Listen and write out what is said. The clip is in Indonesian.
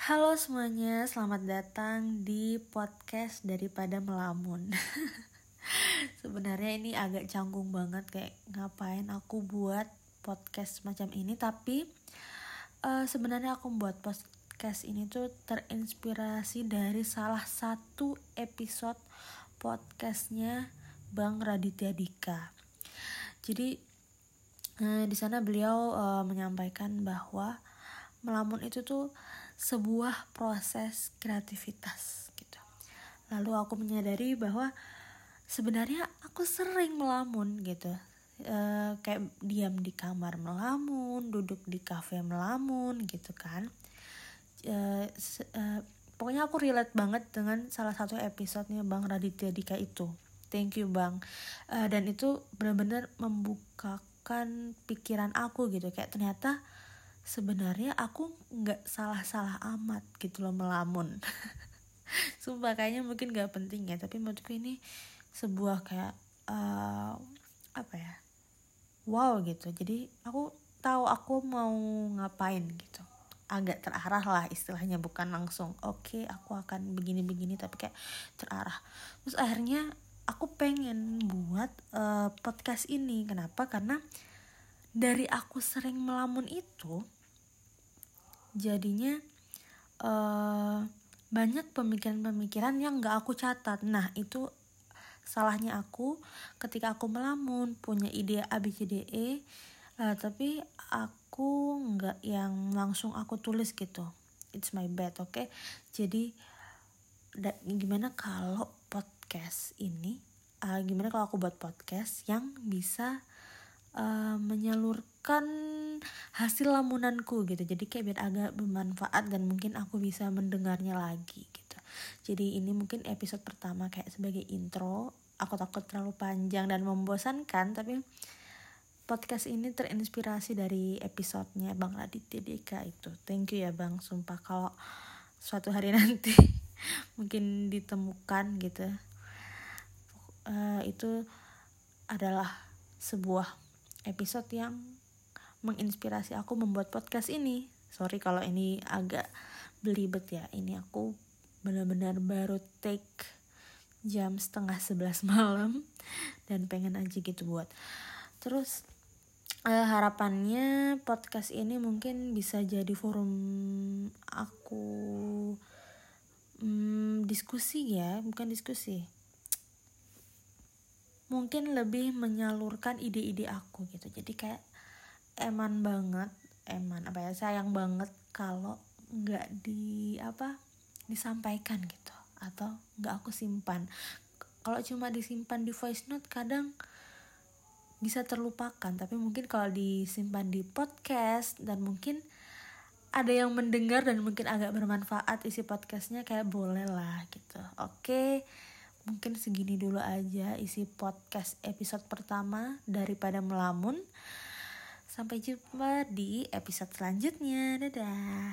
Halo semuanya, selamat datang di podcast daripada melamun. Sebenarnya ini agak canggung banget kayak ngapain aku buat podcast macam ini, tapi uh, sebenarnya aku buat podcast ini tuh terinspirasi dari salah satu episode podcastnya Bang Raditya Dika. Jadi uh, di sana beliau uh, menyampaikan bahwa melamun itu tuh sebuah proses kreativitas gitu. Lalu aku menyadari bahwa sebenarnya aku sering melamun gitu. E, kayak diam di kamar melamun, duduk di kafe melamun gitu kan. E, e, pokoknya aku relate banget dengan salah satu episodenya Bang Raditya Dika itu. Thank you Bang. E, dan itu benar-benar membukakan pikiran aku gitu kayak ternyata sebenarnya aku nggak salah-salah amat gitu loh melamun. Sumpah kayaknya mungkin gak penting ya tapi menurutku ini sebuah kayak uh, apa ya wow gitu. Jadi aku tahu aku mau ngapain gitu. Agak terarah lah istilahnya bukan langsung oke okay, aku akan begini-begini tapi kayak terarah. Terus akhirnya aku pengen buat uh, podcast ini. Kenapa? Karena dari aku sering melamun itu jadinya uh, banyak pemikiran-pemikiran yang gak aku catat nah itu salahnya aku ketika aku melamun punya ide ABCDE uh, tapi aku nggak yang langsung aku tulis gitu it's my bad oke okay? jadi da, gimana kalau podcast ini uh, gimana kalau aku buat podcast yang bisa uh, menyalurkan hasil lamunanku gitu. Jadi kayak biar agak bermanfaat dan mungkin aku bisa mendengarnya lagi gitu. Jadi ini mungkin episode pertama kayak sebagai intro. Aku takut terlalu panjang dan membosankan tapi podcast ini terinspirasi dari episodenya Bang Raditya Deka itu. Thank you ya Bang. Sumpah kalau suatu hari nanti mungkin ditemukan gitu. Uh, itu adalah sebuah episode yang menginspirasi aku membuat podcast ini. Sorry kalau ini agak belibet ya. Ini aku benar-benar baru take jam setengah sebelas malam dan pengen aja gitu buat. Terus uh, harapannya podcast ini mungkin bisa jadi forum aku um, diskusi ya, bukan diskusi mungkin lebih menyalurkan ide-ide aku gitu jadi kayak eman banget eman apa ya sayang banget kalau nggak di apa disampaikan gitu atau nggak aku simpan kalau cuma disimpan di voice note kadang bisa terlupakan tapi mungkin kalau disimpan di podcast dan mungkin ada yang mendengar dan mungkin agak bermanfaat isi podcastnya kayak boleh lah gitu oke mungkin segini dulu aja isi podcast episode pertama daripada melamun. Sampai jumpa di episode selanjutnya. Dadah.